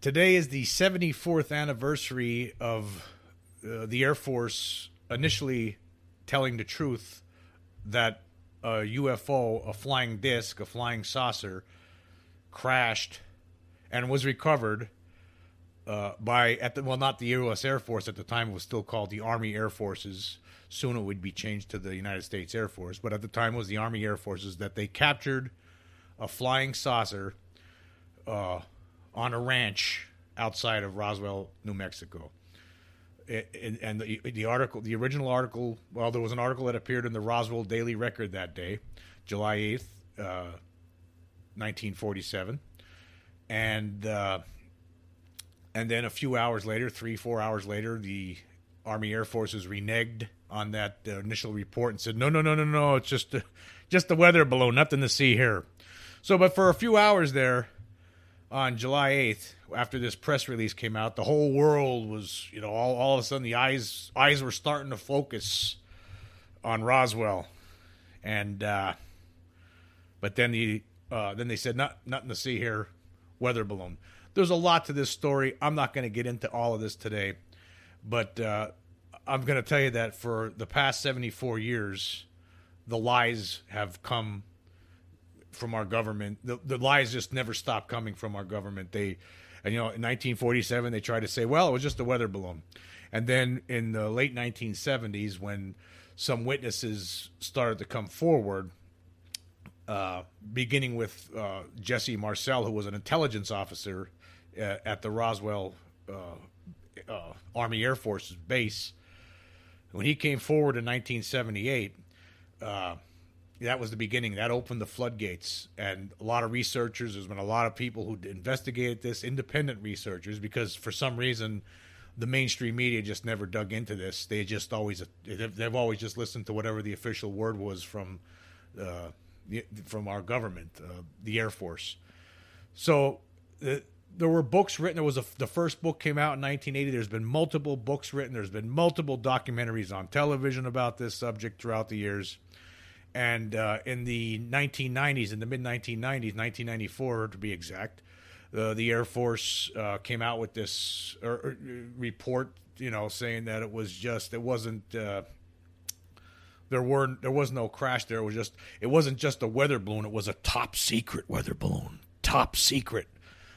Today is the 74th anniversary of uh, the Air Force initially telling the truth that a UFO, a flying disc, a flying saucer, crashed and was recovered uh, by at the well, not the U.S. Air Force at the time; it was still called the Army Air Forces. Soon it would be changed to the United States Air Force, but at the time it was the Army Air Forces that they captured a flying saucer. Uh, on a ranch outside of Roswell, New Mexico. It, and the, the article, the original article, well, there was an article that appeared in the Roswell Daily Record that day, July 8th, uh, 1947. And, uh, and then a few hours later, three, four hours later, the Army Air Forces reneged on that uh, initial report and said, no, no, no, no, no, it's just just a weather balloon, nothing to see here. So, but for a few hours there, on July 8th, after this press release came out, the whole world was, you know, all, all of a sudden the eyes eyes were starting to focus on Roswell, and uh, but then the uh, then they said not nothing to see here, weather balloon. There's a lot to this story. I'm not going to get into all of this today, but uh, I'm going to tell you that for the past 74 years, the lies have come from our government. The, the lies just never stop coming from our government. They, and you know, in 1947 they tried to say, well, it was just a weather balloon, and then in the late 1970s when some witnesses started to come forward, uh, beginning with uh, Jesse Marcel, who was an intelligence officer uh, at the Roswell uh, uh, Army Air Force base. When he came forward in 1978 that was the beginning. That opened the floodgates, and a lot of researchers. There's been a lot of people who investigated this, independent researchers, because for some reason, the mainstream media just never dug into this. They just always they've always just listened to whatever the official word was from uh, from our government, uh, the Air Force. So. There were books written. There was a, the first book came out in 1980. There's been multiple books written. There's been multiple documentaries on television about this subject throughout the years. And uh, in the 1990s, in the mid 1990s, 1994 to be exact, uh, the Air Force uh, came out with this uh, uh, report, you know, saying that it was just, it wasn't, uh, there were there was no crash there. It was just, it wasn't just a weather balloon. It was a top secret weather balloon. Top secret.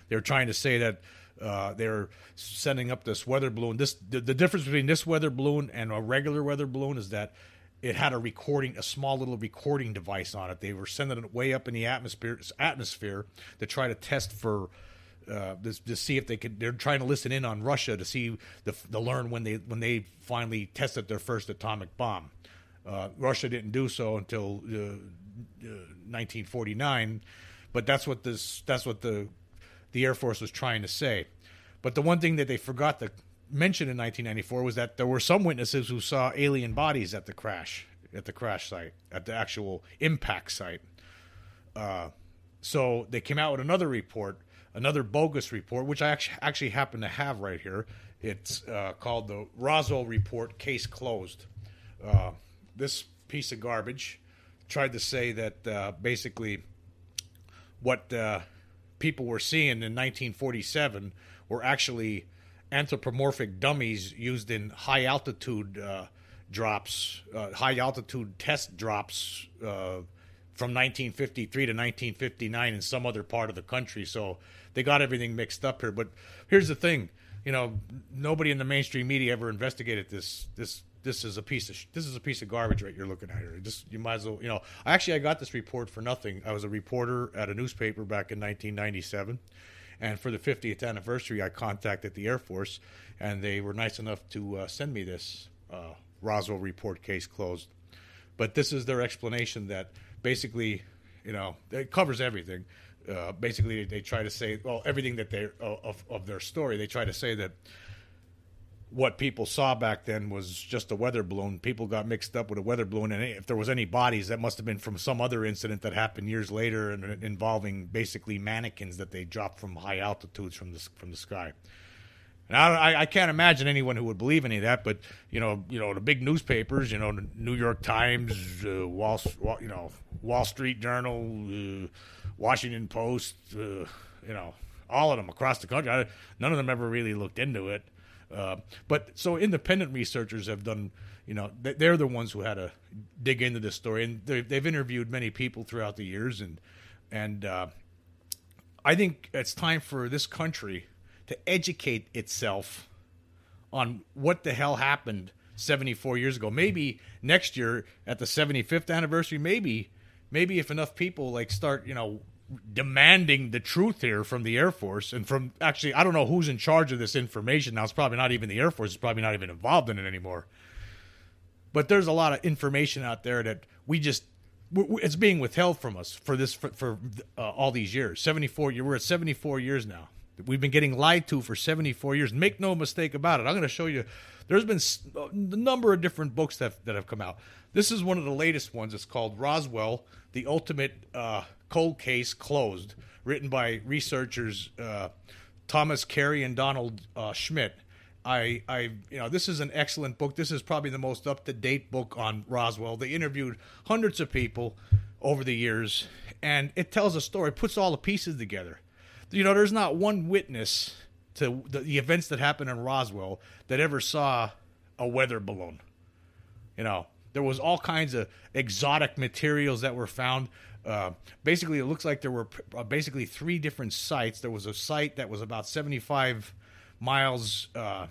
They were trying to say that uh, they're sending up this weather balloon. This the, the, difference between this weather balloon and a regular weather balloon is that it had a recording, a small little recording device on it. They were sending it way up in the atmosphere, atmosphere to try to test for, uh, this, to see if they could. They're trying to listen in on Russia to see the, to learn when they when they finally tested their first atomic bomb. Uh, Russia didn't do so until uh, 1949, uh, but that's what this that's what the the Air Force was trying to say. But the one thing that they forgot to mentioned in 1994 was that there were some witnesses who saw alien bodies at the crash, at the crash site, at the actual impact site. Uh, so they came out with another report, another bogus report, which I actually, actually happen to have right here. It's uh, called the Roswell Report, case closed. Uh, this piece of garbage tried to say that uh, basically what uh, people were seeing in 1947 were actually anthropomorphic dummies used in high altitude uh, drops, uh, high altitude test drops uh, from 1953 to 1959 in some other part of the country. So they got everything mixed up here. But here's the thing, you know, nobody in the mainstream media ever investigated this. This this is a piece of this is a piece of garbage right you're looking at here. Just you might as well, you know. Actually, I got this report for nothing. I was a reporter at a newspaper back in 1997 and for the 50th anniversary, I contacted the Air Force, and they were nice enough to uh, send me this uh, Roswell report case closed. But this is their explanation that basically, you know, it covers everything. uh, basically they try to say well everything that they of of their story they try to say that what people saw back then was just a weather balloon. People got mixed up with a weather balloon, and if there was any bodies, that must have been from some other incident that happened years later, and involving basically mannequins that they dropped from high altitudes from the from the sky. And I, I can't imagine anyone who would believe any of that, but you know, you know, the big newspapers, you know, the New York Times, uh, Wall, you know, Wall Street Journal, uh, Washington Post, uh, you know, all of them across the country. I, none of them ever really looked into it. Uh, but so independent researchers have done, you know, they're the ones who had to dig into this story, and they've interviewed many people throughout the years, and and uh, I think it's time for this country to educate itself on what the hell happened 74 years ago. Maybe next year at the 75th anniversary, maybe maybe if enough people like start, you know, demanding the truth here from the Air Force and from actually I don't know who's in charge of this information now. It's probably not even the Air Force. It's probably not even involved in it anymore. But there's a lot of information out there that we just it's being withheld from us for this for, for uh, all these years. 74 we're at 74 years now. We've been getting lied to for 74 years. Make no mistake about it. I'm going to show you there's been a number of different books that, that have come out. This is one of the latest ones. It's called Roswell: The Ultimate uh, Cold Case Closed, written by researchers uh, Thomas Carey and Donald uh, Schmitt. I, I, you know, this is an excellent book. This is probably the most up to date book on Roswell. They interviewed hundreds of people over the years, and it tells a story, puts all the pieces together. You know, there's not one witness to the, the events that happened in Roswell that ever saw a weather balloon. You know, there was all kinds of exotic materials that were found. Uh, basically, it looks like there were uh, basically three different sites. There was a site that was about 75 miles uh,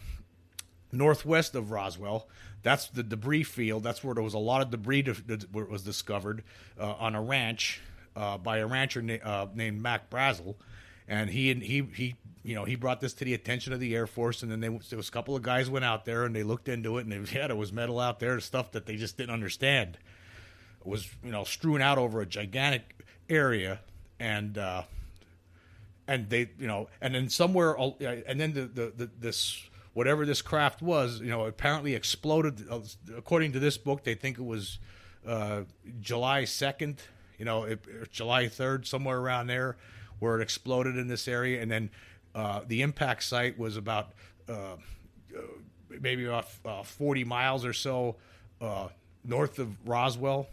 northwest of Roswell. That's the debris field. That's where there was a lot of debris that was discovered uh, on a ranch uh, by a rancher na- uh, named Mac Brazel, and he he he you know he brought this to the attention of the Air Force, and then they, there was a couple of guys went out there and they looked into it, and they, yeah, there was metal out there, stuff that they just didn't understand was you know strewn out over a gigantic area, and uh, and they you know and then somewhere and then the, the, the this whatever this craft was you know apparently exploded. Uh, according to this book, they think it was uh, July second, you know, it, July third, somewhere around there, where it exploded in this area, and then uh, the impact site was about. Uh, uh, maybe about 40 miles or so north of Roswell,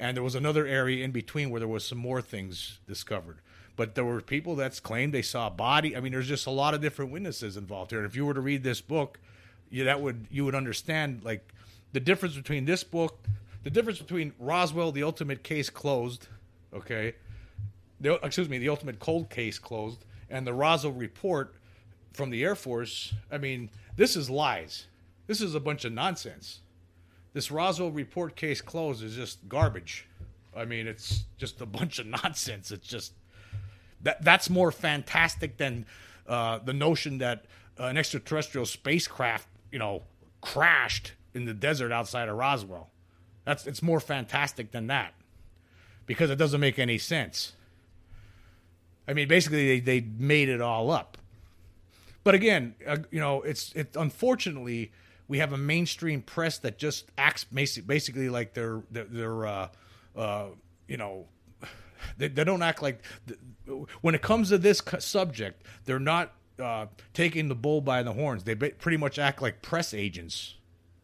and there was another area in between where there was some more things discovered. But there were people that claimed they saw a body. I mean there's just a lot of different witnesses involved here. And if you were to read this book you that would you would understand like the difference between this book the difference between roswell the ultimate case closed okay the, excuse me the ultimate cold case closed and the roswell report from the air force i mean this is lies. This is a bunch of nonsense this Roswell report case closed is just garbage. I mean, it's just a bunch of nonsense. It's just that that's more fantastic than uh, the notion that uh, an extraterrestrial spacecraft, you know, crashed in the desert outside of Roswell. That's it's more fantastic than that because it doesn't make any sense. I mean, basically, they, they made it all up. But again, uh, you know, it's it unfortunately we have a mainstream press that just acts basically like they're they're, uh, uh, you know they, they don't act like when it comes to this subject they're not uh, taking the bull by the horns. They pretty much act like press agents.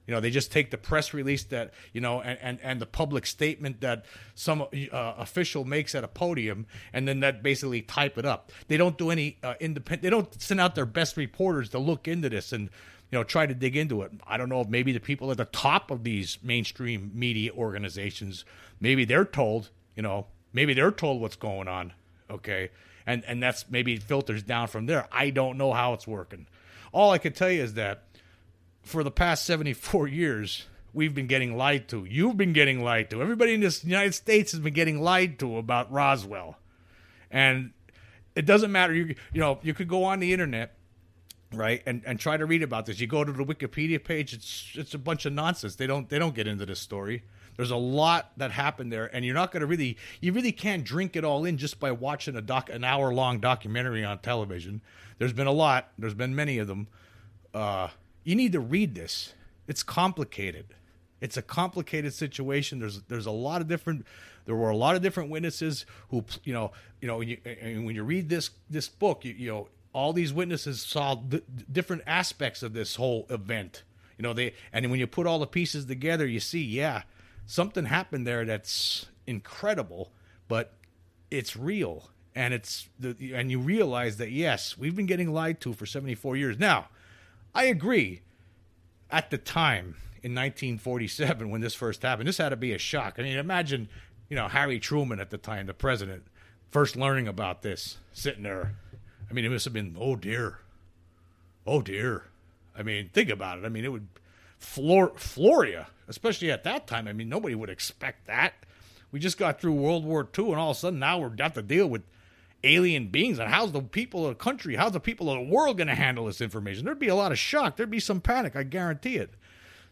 You know they just take the press release that you know and, and, and the public statement that some uh, official makes at a podium and then that basically type it up. They don't do any uh, independent they don't send out their best reporters to look into this and you know, try to dig into it. I don't know if maybe the people at the top of these mainstream media organizations, maybe they're told, you know, maybe they're told what's going on. Okay. And and that's maybe filters down from there. I don't know how it's working. All I can tell you is that for the past 74 years, we've been getting lied to. You've been getting lied to. Everybody in this United States has been getting lied to about Roswell. And it doesn't matter. You you know, you could go on the internet right and and try to read about this you go to the wikipedia page it's it's a bunch of nonsense they don't they don't get into this story There's a lot that happened there, and you're not going to really, you really can't drink it all in just by watching a doc, an hour long documentary on television. There's been a lot. There's been many of them. Uh, you need to read this. It's complicated. It's a complicated situation. There's there's a lot of different. There were a lot of different witnesses who you know you know you, and when you read this this book you, you know all these witnesses saw different aspects of this whole event. You know they and when you put all the pieces together, you see yeah something happened there that's incredible, but it's real and it's the and you realize that yes we've been getting lied to for 74 years now. I agree. At the time in 1947 when this first happened. This had to be a shock. I mean, imagine, you know, Harry Truman at the time, the president, first learning about this, sitting there. I mean, it must have been, oh dear, oh dear. I mean, think about it. I mean, it would floor you, especially at that time. I mean, nobody would expect that. We just got through World War II, and all of a sudden now we're got to deal with alien beings. And how's the people of the country, how's the people of the world going to handle this information? There'd be a lot of shock. There'd be some panic. I guarantee it.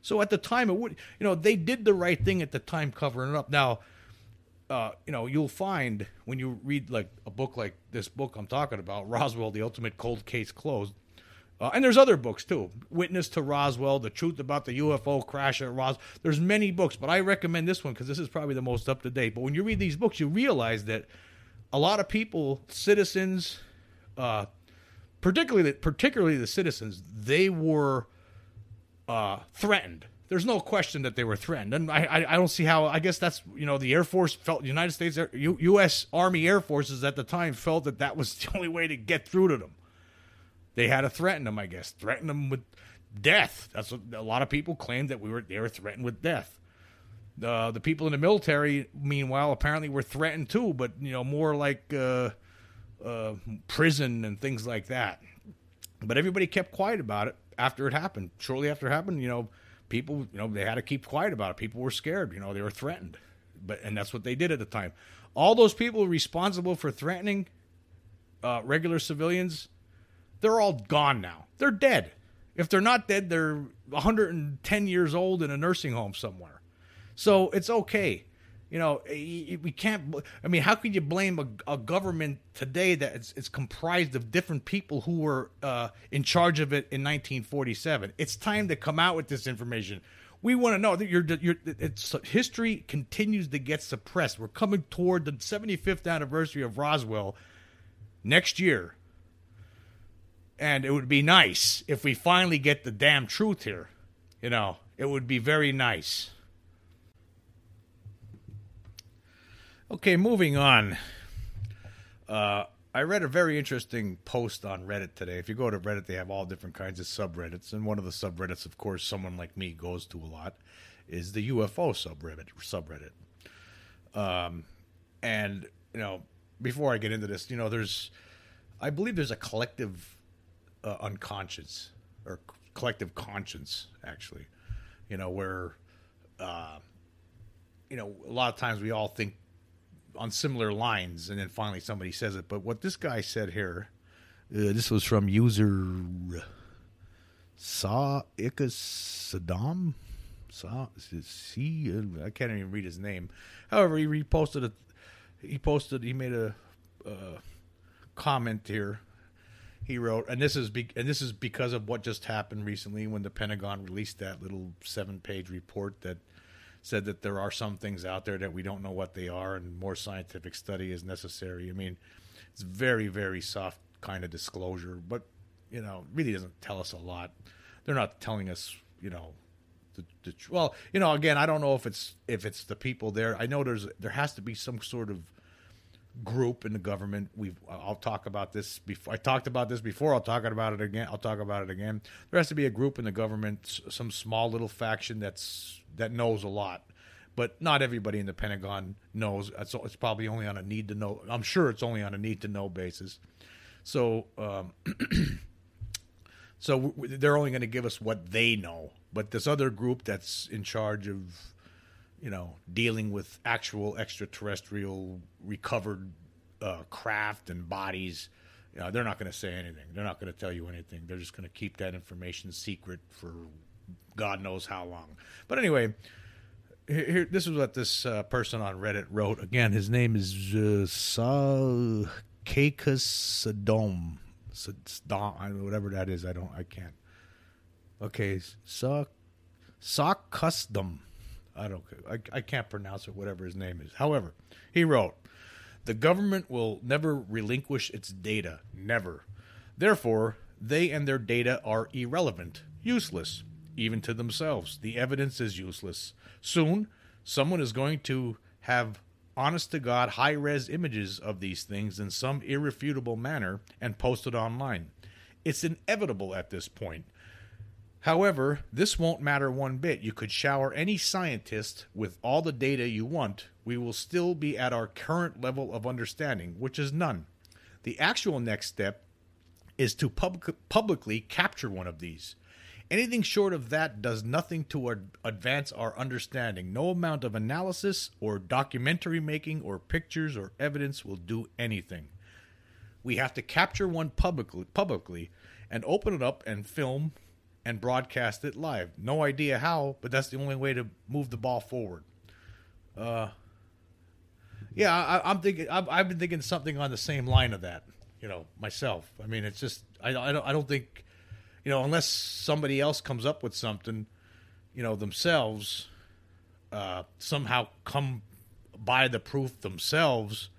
So at the time, it would, you know, they did the right thing at the time covering it up. Now, uh, you know, you'll find when you read like a book like this book I'm talking about, Roswell, the ultimate cold case closed. Uh, and there's other books too. Witness to Roswell, The Truth About the UFO Crash at Roswell. There's many books, but I recommend this one because this is probably the most up to date. But when you read these books, you realize that a lot of people, citizens, uh, particularly particularly the citizens, they were uh, threatened. There's no question that they were threatened, and I, I, I don't see how. I guess that's you know the Air Force felt United States U, U.S. Army Air Forces at the time felt that that was the only way to get through to them. They had to threaten them, I guess, threaten them with death. That's what a lot of people claimed that we were they were threatened with death. The the people in the military, meanwhile, apparently were threatened too, but you know more like uh, uh, prison and things like that. But everybody kept quiet about it after it happened. Shortly after it happened, you know, people, you know, they had to keep quiet about it. People were scared, you know, they were threatened. But and that's what they did at the time. All those people responsible for threatening uh, regular civilians, they're all gone now. They're dead. If they're not dead, they're 110 years old in a nursing home somewhere. So it's okay you know, we can't. I mean, how could you blame a, a government today that it's, it's, comprised of different people who were uh, in charge of it in 1947? It's time to come out with this information. We want to know that you're, it's history continues to get suppressed. We're coming toward the 75th anniversary of Roswell next year, and it would be nice if we finally get the damn truth here. You know, it would be very nice. Okay, moving on. Uh, I read a very interesting post on Reddit today. If you go to Reddit, they have all different kinds of subreddits, and one of the subreddits, of course, someone like me goes to a lot, is the UFO subreddit. Subreddit, um, and you know, before I get into this, you know, there's, I believe there's a collective uh, unconscious or collective conscience, actually, you know, where, uh, you know, a lot of times we all think on similar lines, and then finally somebody says it. But what this guy said here, uh, this was from user Sa Ikas Saddam. Sa C. I can't even read his name. However, he reposted it. He posted. He made a uh, comment here. He wrote, and this is be, and this is because of what just happened recently when the Pentagon released that little seven-page report that said that there are some things out there that we don't know what they are, and more scientific study is necessary. I mean, it's very, very soft kind of disclosure, but you know, really doesn't tell us a lot. They're not telling us, you know, the, the well, you know, again, I don't know if it's if it's the people there. I know there's there has to be some sort of group in the government. We've I'll talk about this before. I talked about this before. I'll talk about it again. I'll talk about it again. There has to be a group in the government, some small little faction that's that knows a lot. But not everybody in the Pentagon knows. It's, it's probably only on a need to know. I'm sure it's only on a need to know basis. So, um, so they're only going to give us what they know. But this other group that's in charge of, you know, dealing with actual extraterrestrial recovered uh, craft and bodies, you know, they're not going to say anything. They're not going to tell you anything. They're just going to keep that information secret for God knows how long. But anyway, here, this is what this uh, person on Reddit wrote. Again, his name is uh, Sa Sadom. Sadom, whatever that is. I don't. I can't. Okay, Sa Sa Custom. I don't. I, I can't pronounce it. Whatever his name is. However, he wrote, "The government will never relinquish its data. Never. Therefore, they and their data are irrelevant, useless, even to themselves. The evidence is useless. Soon, someone is going to have honest to God high res images of these things in some irrefutable manner and post it online. It's inevitable at this point. However, this won't matter one bit. You could shower any scientist with all the data you want. We will still be at our current level of understanding, which is none. The actual next step is to pub- publicly capture one of these. Anything short of that does nothing to ad- advance our understanding. No amount of analysis or documentary making or pictures or evidence will do anything. We have to capture one publicly, publicly and open it up and film and broadcast it live. No idea how, but that's the only way to move the ball forward. Uh, yeah, I, am thinking. I've, I've, been thinking something on the same line of that. You know, myself. I mean, it's just I, I don't I don't think, you know, unless somebody else comes up with something, you know, themselves, uh, somehow come by the proof themselves.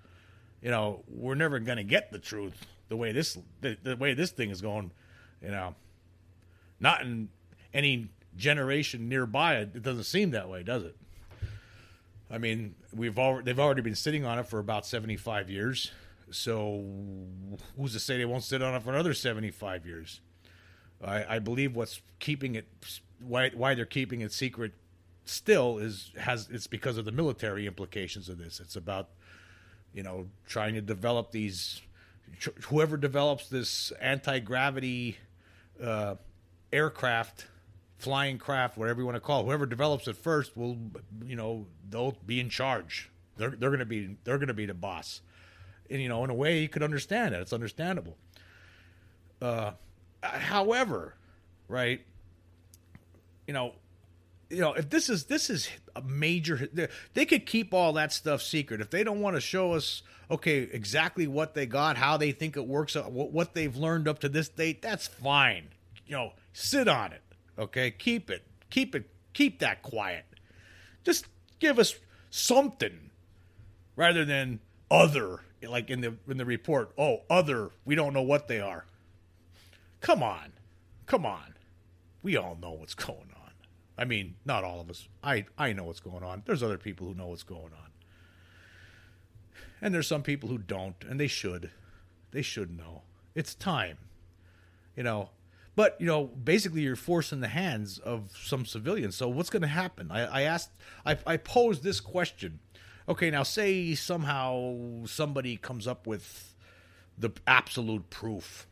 You know, we're never going to get the truth the way this the, the way this thing is going. You know, not in any generation nearby. It doesn't seem that way, does it? I mean, we've already they've already been sitting on it for about seventy five years. So who's to say they won't sit on it for another seventy five years? I, I believe what's keeping it why why they're keeping it secret still is has it's because of the military implications of this. It's about you know trying to develop these whoever develops this anti gravity uh, aircraft, flying craft, whatever you want to call it, whoever develops it first will, you know, they'll be in charge. They're they're gonna be they're gonna be the boss. And you know, in a way, you could understand that. It's understandable. Uh, however, right? You know, you know, if this is this is a major, they could keep all that stuff secret if they don't want to show us, okay, exactly what they got, how they think it works, what they've learned up to this date. That's fine. You know, Sit on it. Okay? Keep it. Keep it. Keep that quiet. Just give us something rather than other like in the in the report. Oh, other. We don't know what they are. Come on. Come on. We all know what's going on. I mean, not all of us. I I know what's going on. There's other people who know what's going on. And there's some people who don't, and they should. They should know. It's time. You know, but you know, basically, you're forcing the hands of some civilians. So what's going to happen? I, I asked, I, I posed this question. Okay, now say somehow somebody comes up with the absolute proof,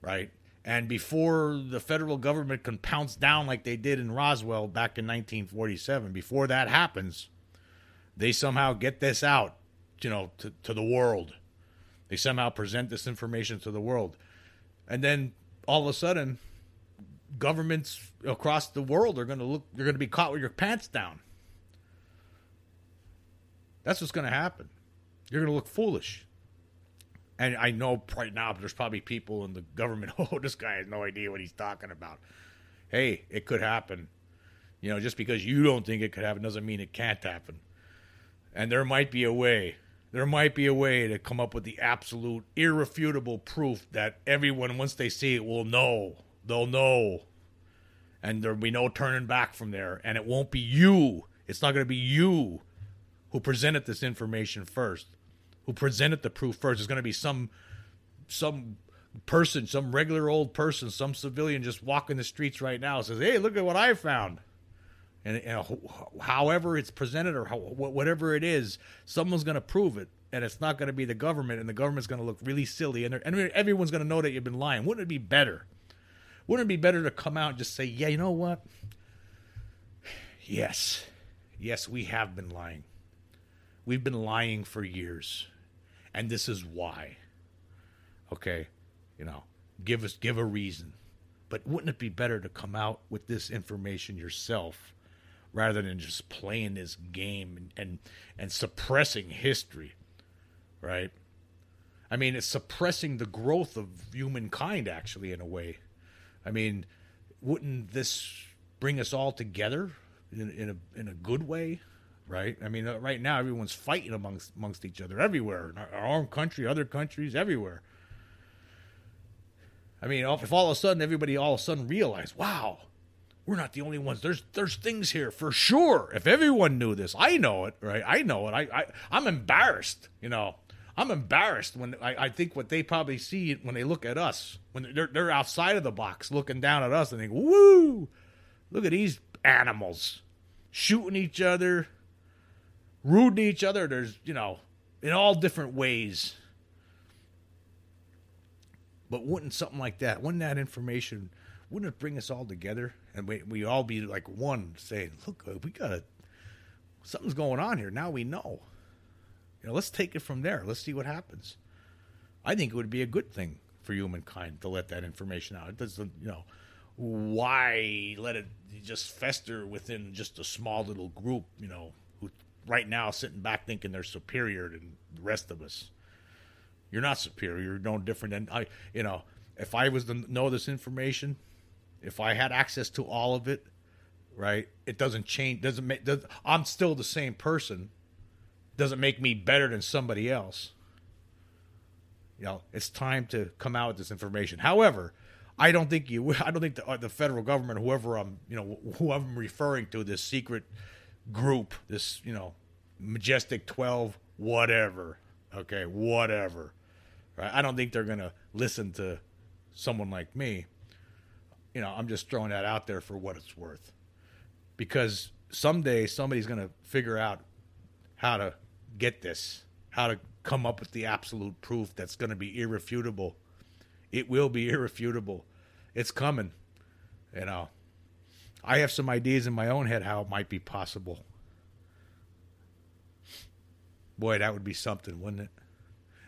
right? And before the federal government can pounce down like they did in Roswell back in 1947, before that happens, they somehow get this out, you know, to, to the world. They somehow present this information to the world. And then all of a sudden governments across the world are going to look you're going to be caught with your pants down. That's what's going to happen. You're going to look foolish. And i know right now there's probably people in the government oh this guy has no idea what he's talking about. Hey it could happen. You know just because you don't think it could happen doesn't mean it can't happen. And there might be a way there might be a way to come up with the absolute irrefutable proof that everyone once they see it will know. They'll know. And there'll be no turning back from there. And it won't be you. It's not going to be you who presented this information first who presented the proof first. It's going to be some some person some regular old person some civilian just walking the streets right now says hey look at what i found and, and however it's presented or how, whatever it is, someone's going to prove it, and it's not going to be the government, and the government's going to look really silly, and, and everyone's going to know that you've been lying. Wouldn't it be better? Wouldn't it be better to come out and just say, yeah, you know what? Yes, yes, we have been lying. We've been lying for years, and this is why. Okay, you know, give us give a reason. But wouldn't it be better to come out with this information yourself? Rather than just playing this game and, and, and suppressing history, right? I mean, it's suppressing the growth of humankind, actually, in a way. I mean, wouldn't this bring us all together in, in a in a good way? right? I mean, uh, right now everyone's fighting amongst amongst each other everywhere, our, our own country, other countries, everywhere. I mean, if all of a sudden everybody all of a sudden realized, wow, we're not the only ones. There's there's things here for sure. If everyone knew this, I know it, right? I know it. I, I I'm embarrassed, you know. I'm embarrassed when I, I think what they probably see when they look at us when they're they're outside of the box looking down at us and think, "Woo! Look at these animals shooting each other, rude to each other. There's, you know, in all different ways. But wouldn't something like that, wouldn't that information, wouldn't it bring us all together and we we all be like one, saying, "Look, uh, we gotta, something's going on here. Now we know. You know, let's take it from there. Let's see what happens." I think it would be a good thing for humankind to let that information out. It doesn't, you know, why let it just fester within just a small little group, you know, who right now sitting back thinking they're superior to the rest of us. You're not superior. You're no different than I. You know, if I was to know this information, if I had access to all of it, right? It doesn't change. Doesn't make. Does, I'm still the same person. Doesn't make me better than somebody else. You know, it's time to come out with this information. However, I don't think you. I don't think the, uh, the federal government, whoever I'm, you know, who I'm referring to, this secret group, this, you know, Majestic 12, whatever. Okay, whatever. Right? I don't think they're to listen to someone like me. You know, I'm just throwing that out there for what it's worth. Because someday somebody's going to figure out how to get this, how to come up with the absolute proof that's going to be irrefutable. It will be irrefutable. It's coming. You know, I have some ideas in my own head how it might be possible. Boy, that would be something, wouldn't it?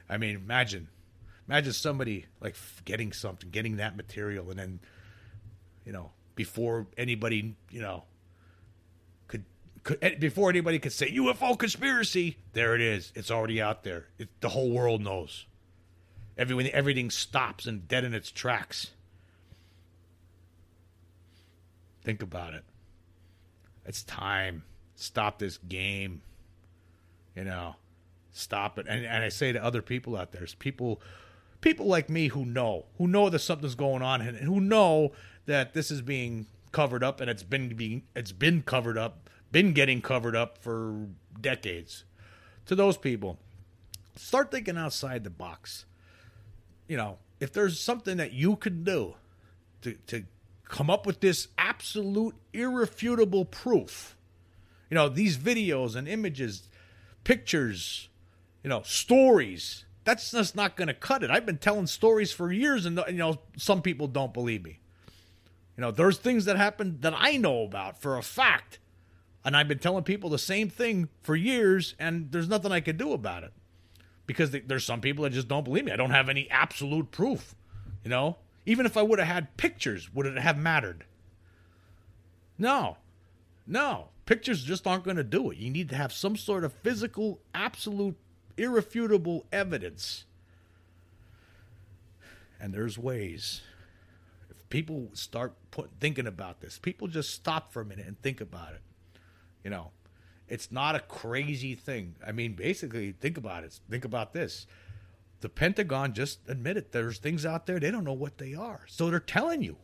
I mean, imagine, imagine somebody like getting something, getting that material, and then, you know, before anybody, you know, could, could eh, before anybody could say UFO conspiracy, there it is. It's already out there. It, the whole world knows. Everything, everything stops and dead in its tracks. Think about it. It's time. Stop this game. You know, stop it. And, and I say to other people out there, people, people like me who know, who know that something's going on, and who know that this is being covered up, and it's been being, it's been covered up, been getting covered up for decades. To those people, start thinking outside the box. You know, if there's something that you could do to to come up with this absolute irrefutable proof. You know, these videos and images, pictures, you know, stories. That's just not going to cut it. I've been telling stories for years, and you know, some people don't believe me. You know, there's things that happen that I know about for a fact, and I've been telling people the same thing for years, and there's nothing I can do about it because there's some people that just don't believe me. I don't have any absolute proof. You know, even if I would have had pictures, would it have mattered? No. No. Pictures just aren't going to do it. You need to have some sort of physical, absolute, irrefutable evidence. And there's ways. People start put, thinking about this, people just stop for a minute and think about it. You know, it's not a crazy thing. I mean, basically, think about it. Think about this the Pentagon just admitted there's things out there they don't know what they are. So they're telling you.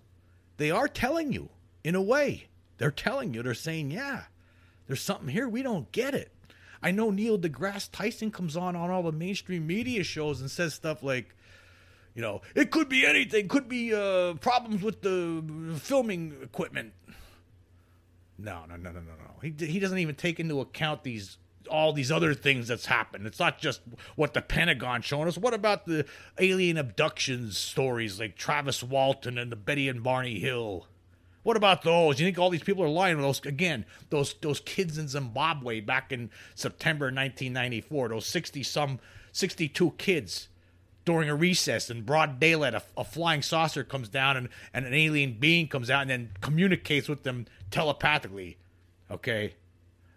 They are telling you in a way. They're telling you. They're saying, yeah, there's something here. We don't get it. I know Neil deGrasse Tyson comes on on all the mainstream media shows and says stuff like, you know, it could be anything. Could be uh, problems with the filming equipment. No, no, no, no, no, no. He he doesn't even take into account these all these other things that's happened. It's not just what the Pentagon showing us. What about the alien abductions stories like Travis Walton and the Betty and Barney Hill? What about those? You think all these people are lying? Those again, those those kids in Zimbabwe back in September 1994, those 60 some 62 kids during a recess in broad daylight, a, a, flying saucer comes down and, and an alien being comes out and then communicates with them telepathically. Okay,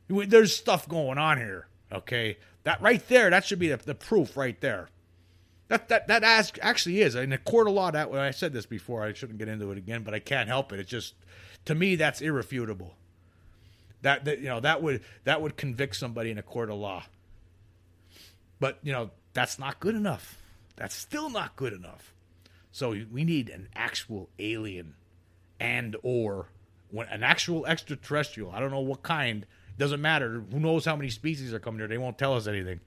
there's stuff going on here. Okay, that right there, that should be the, the proof right there. That that that actually is in a court of law. That I said this before. I shouldn't get into it again, but I can't help it. It's just to me that's irrefutable. That, that you know that would that would convict somebody in a court of law. But you know that's not good enough. That's still not good enough. So we need an actual alien and or an actual extraterrestrial. I don't know what kind. Doesn't matter. Who knows how many species are coming here? They won't tell us anything.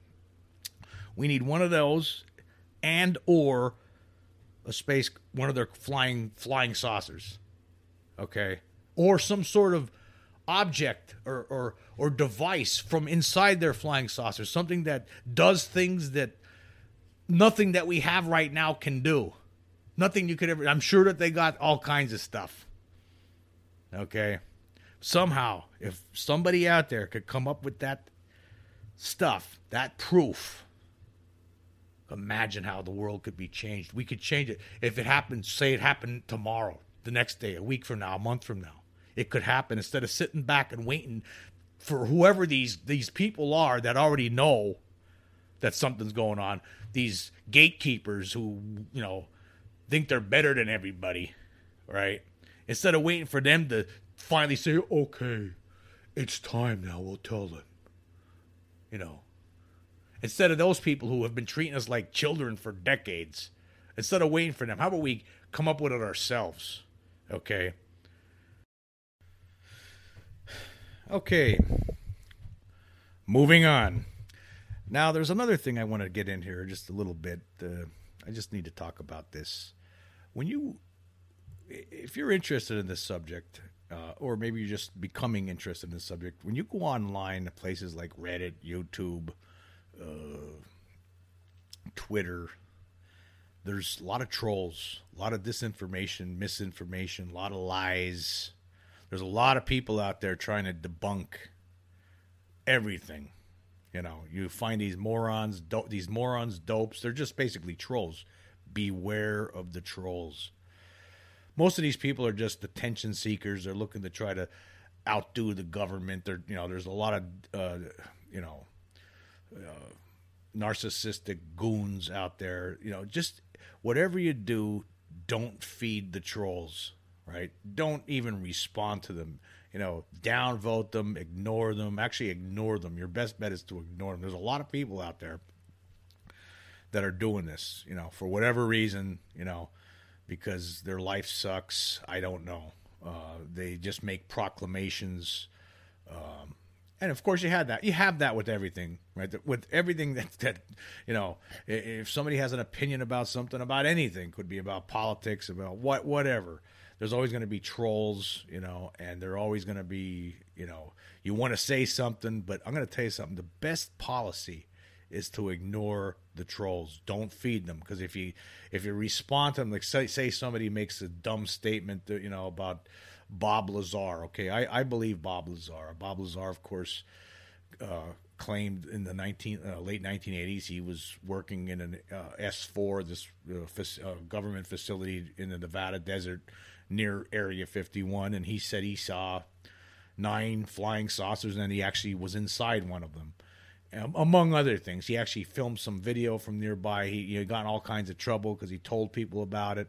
We need one of those and or a space one of their flying flying saucers. Okay? Or some sort of object or or or device from inside their flying saucers, something that does things that nothing that we have right now can do. Nothing you could ever. I'm sure that they got all kinds of stuff. Okay. Somehow, if somebody out there could come up with that stuff, that proof, imagine how the world could be changed. We could change it. If it happened, say it happened tomorrow, the next day, a week from now, a month from now. It could happen instead of sitting back and waiting for whoever these these people are that already know that something's going on. These gatekeepers who, you know, think they're better than everybody, right? Instead of waiting for them to finally say, okay, it's time now, we'll tell them. You know, instead of those people who have been treating us like children for decades, instead of waiting for them, how about we come up with it ourselves? Okay. Okay. Moving on. Now, there's another thing I want to get in here just a little bit. Uh, I just need to talk about this. When you, if you're interested in this subject, uh, or maybe you're just becoming interested in this subject, when you go online to places like Reddit, YouTube, uh, Twitter, there's a lot of trolls, a lot of disinformation, misinformation, a lot of lies. There's a lot of people out there trying to debunk everything. You know, you find these morons, do- these morons, dopes. They're just basically trolls. Beware of the trolls. Most of these people are just attention seekers. They're looking to try to outdo the government. They're, you know, there's a lot of, uh, you know, uh, narcissistic goons out there. You know, just whatever you do, don't feed the trolls right? Don't even respond to them. You know, downvote them, ignore them. Actually, ignore them. Your best bet is to ignore them. There's a lot of people out there that are doing this, you know, for whatever reason, you know, because their life sucks. I don't know. Uh, they just make proclamations. Um, and of course, you had that. You have that with everything, right? With everything that that you know, if somebody has an opinion about something, about anything, could be about politics, about what, whatever there's always going to be trolls, you know, and they're always going to be, you know, you want to say something, but I'm going to tell you something. The best policy is to ignore the trolls. Don't feed them because if you if you respond to them, like say, say somebody makes a dumb statement, that, you know, about Bob Lazar. Okay, I, I believe Bob Lazar. Bob Lazar, of course, uh, claimed in the 19 uh, late 1980s he was working in an uh, S4, this uh, uh, government facility in the Nevada desert near Area 51, and he said he saw nine flying saucers, and he actually was inside one of them. Um, among other things, he actually filmed some video from nearby. He, got in all kinds of trouble because he told people about it.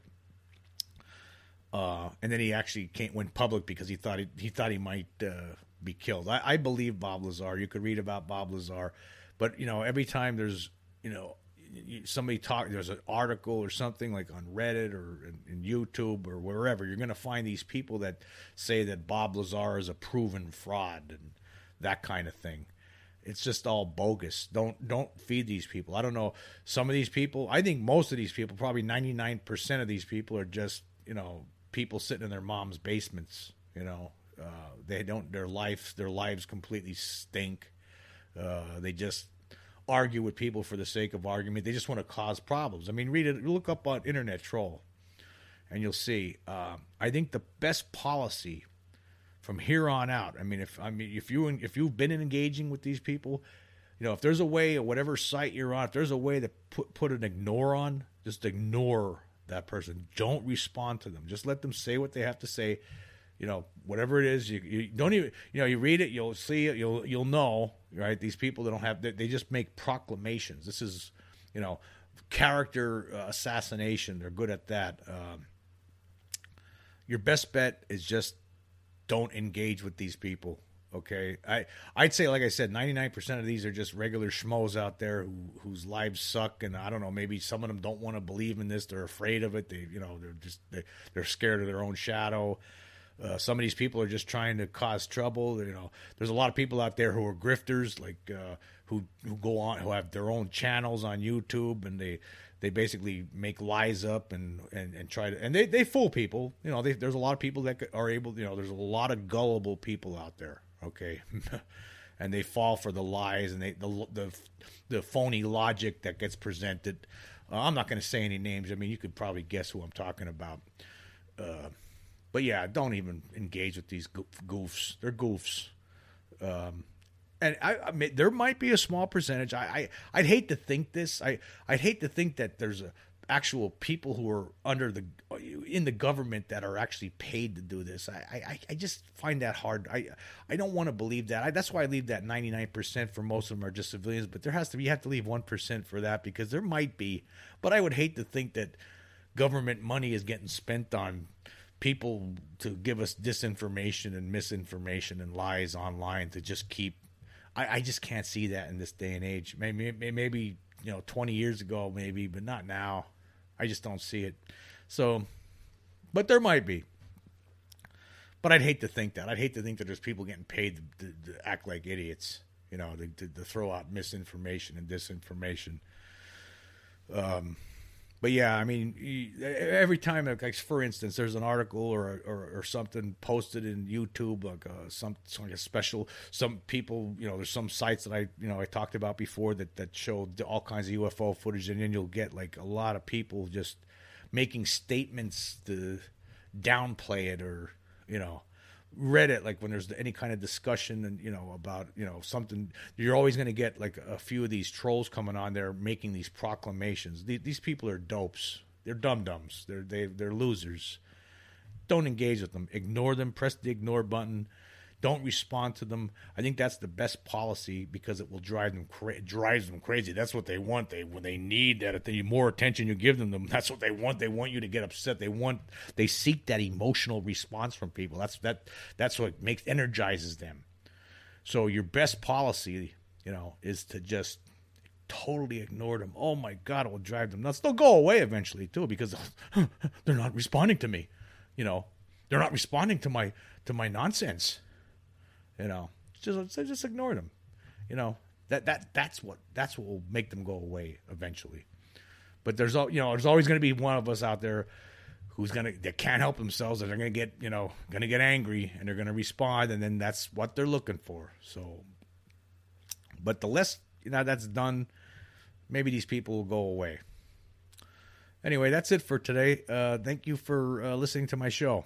Uh, and then he actually came, went public because he thought he, he thought he might uh, be killed. I, I believe Bob Lazar. You could read about Bob Lazar, but you know every time there's you know somebody talk there's an article or something like on reddit or in, in youtube or wherever you're going to find these people that say that bob lazar is a proven fraud and that kind of thing. It's just all bogus. Don't don't feed these people. I don't know some of these people i think most of these people probably 99% of these people are just you know people sitting in their mom's basements you know? Uh, they don't their life their lives completely stink. Uh, they just argue with people for the sake of argument. They just want to cause problems. I mean, read it. Look up on Internet Troll, and you'll see. Uh, I think the best policy from here on out. I mean, if I mean if you if you've been engaging with these people, you know, if there's a way at whatever site you're on, if there's a way to put put an ignore on, just ignore that person. Don't respond to them. Just let them say what they have to say. you know, whatever it is, you, you don't even, you know, you read it, you'll see it, you'll you'll know, right? These people that don't have, they, they just make proclamations. This is, you know, character uh, assassination. They're good at that. Um, your best bet is just don't engage with these people. Okay, I I'd say like I said, ninety nine percent of these are just regular schmoes out there who whose lives suck, and I don't know, maybe some of them don't want to believe in this. They're afraid of it. They you know they're just they, they're scared of their own shadow. Uh, some of these people are just trying to cause trouble. You know, there's a lot of people out there who are grifters, like uh, who who go on who have their own channels on YouTube, and they they basically make lies up and and, and try to and they, they fool people. You know, they, there's a lot of people that are able. You know, there's a lot of gullible people out there. Okay. and they fall for the lies and they the the, the phony logic that gets presented. Uh, I'm not going to say any names. I mean, you could probably guess who I'm talking about. Uh, but yeah, don't even engage with these goofs. They're goofs. Um, and I, I mean, there might be a small percentage. I, I, would hate to think this. I, I'd hate to think that there's a, actual people who are under the in the government that are actually paid to do this. I, I, I just find that hard. I, I don't want to believe that. I, that's why I leave that 99% for most of them are just civilians. But there has to be you have to leave one percent for that because there might be. But I would hate to think that government money is getting spent on people to give us disinformation and misinformation and lies online to just keep. I, I just can't see that in this day and age. Maybe maybe you know 20 years ago maybe, but not now. I just don't see it. So, but there might be. But I'd hate to think that. I'd hate to think that there's people getting paid to, to, to act like idiots. You know, to, to, throw out misinformation and disinformation. Um, but yeah, I mean, every time, like for instance, there's an article or or, or something posted in YouTube, like uh, some, some like special. Some people, you know, there's some sites that I, you know, I talked about before that that show all kinds of UFO footage, and then you'll get like a lot of people just making statements to downplay it or you know Reddit, like when there's any kind of discussion and you know about you know something, you're always going to get like a few of these trolls coming on there making these proclamations. These people are dopes. They're dum dums. They're they they're losers. Don't engage with them. Ignore them. Press the ignore button. Don't respond to them. I think that's the best policy because it will drive them cra- drives them crazy. That's what they want. They when they need that. The more attention you give them, them that's what they want. They want you to get upset. They want they seek that emotional response from people. That's that that's what makes energizes them. So your best policy, you know, is to just totally ignore them. Oh my God, it will drive them nuts. They'll go away eventually too because they're not responding to me. You know, they're not responding to my to my nonsense. You know, just just ignore them. You know that that that's what that's what will make them go away eventually. But there's all you know there's always going to be one of us out there who's gonna that can't help themselves and they're gonna get you know gonna get angry and they're gonna respond and then that's what they're looking for. So, but the less you know that's done, maybe these people will go away. Anyway, that's it for today. Uh, thank you for uh, listening to my show.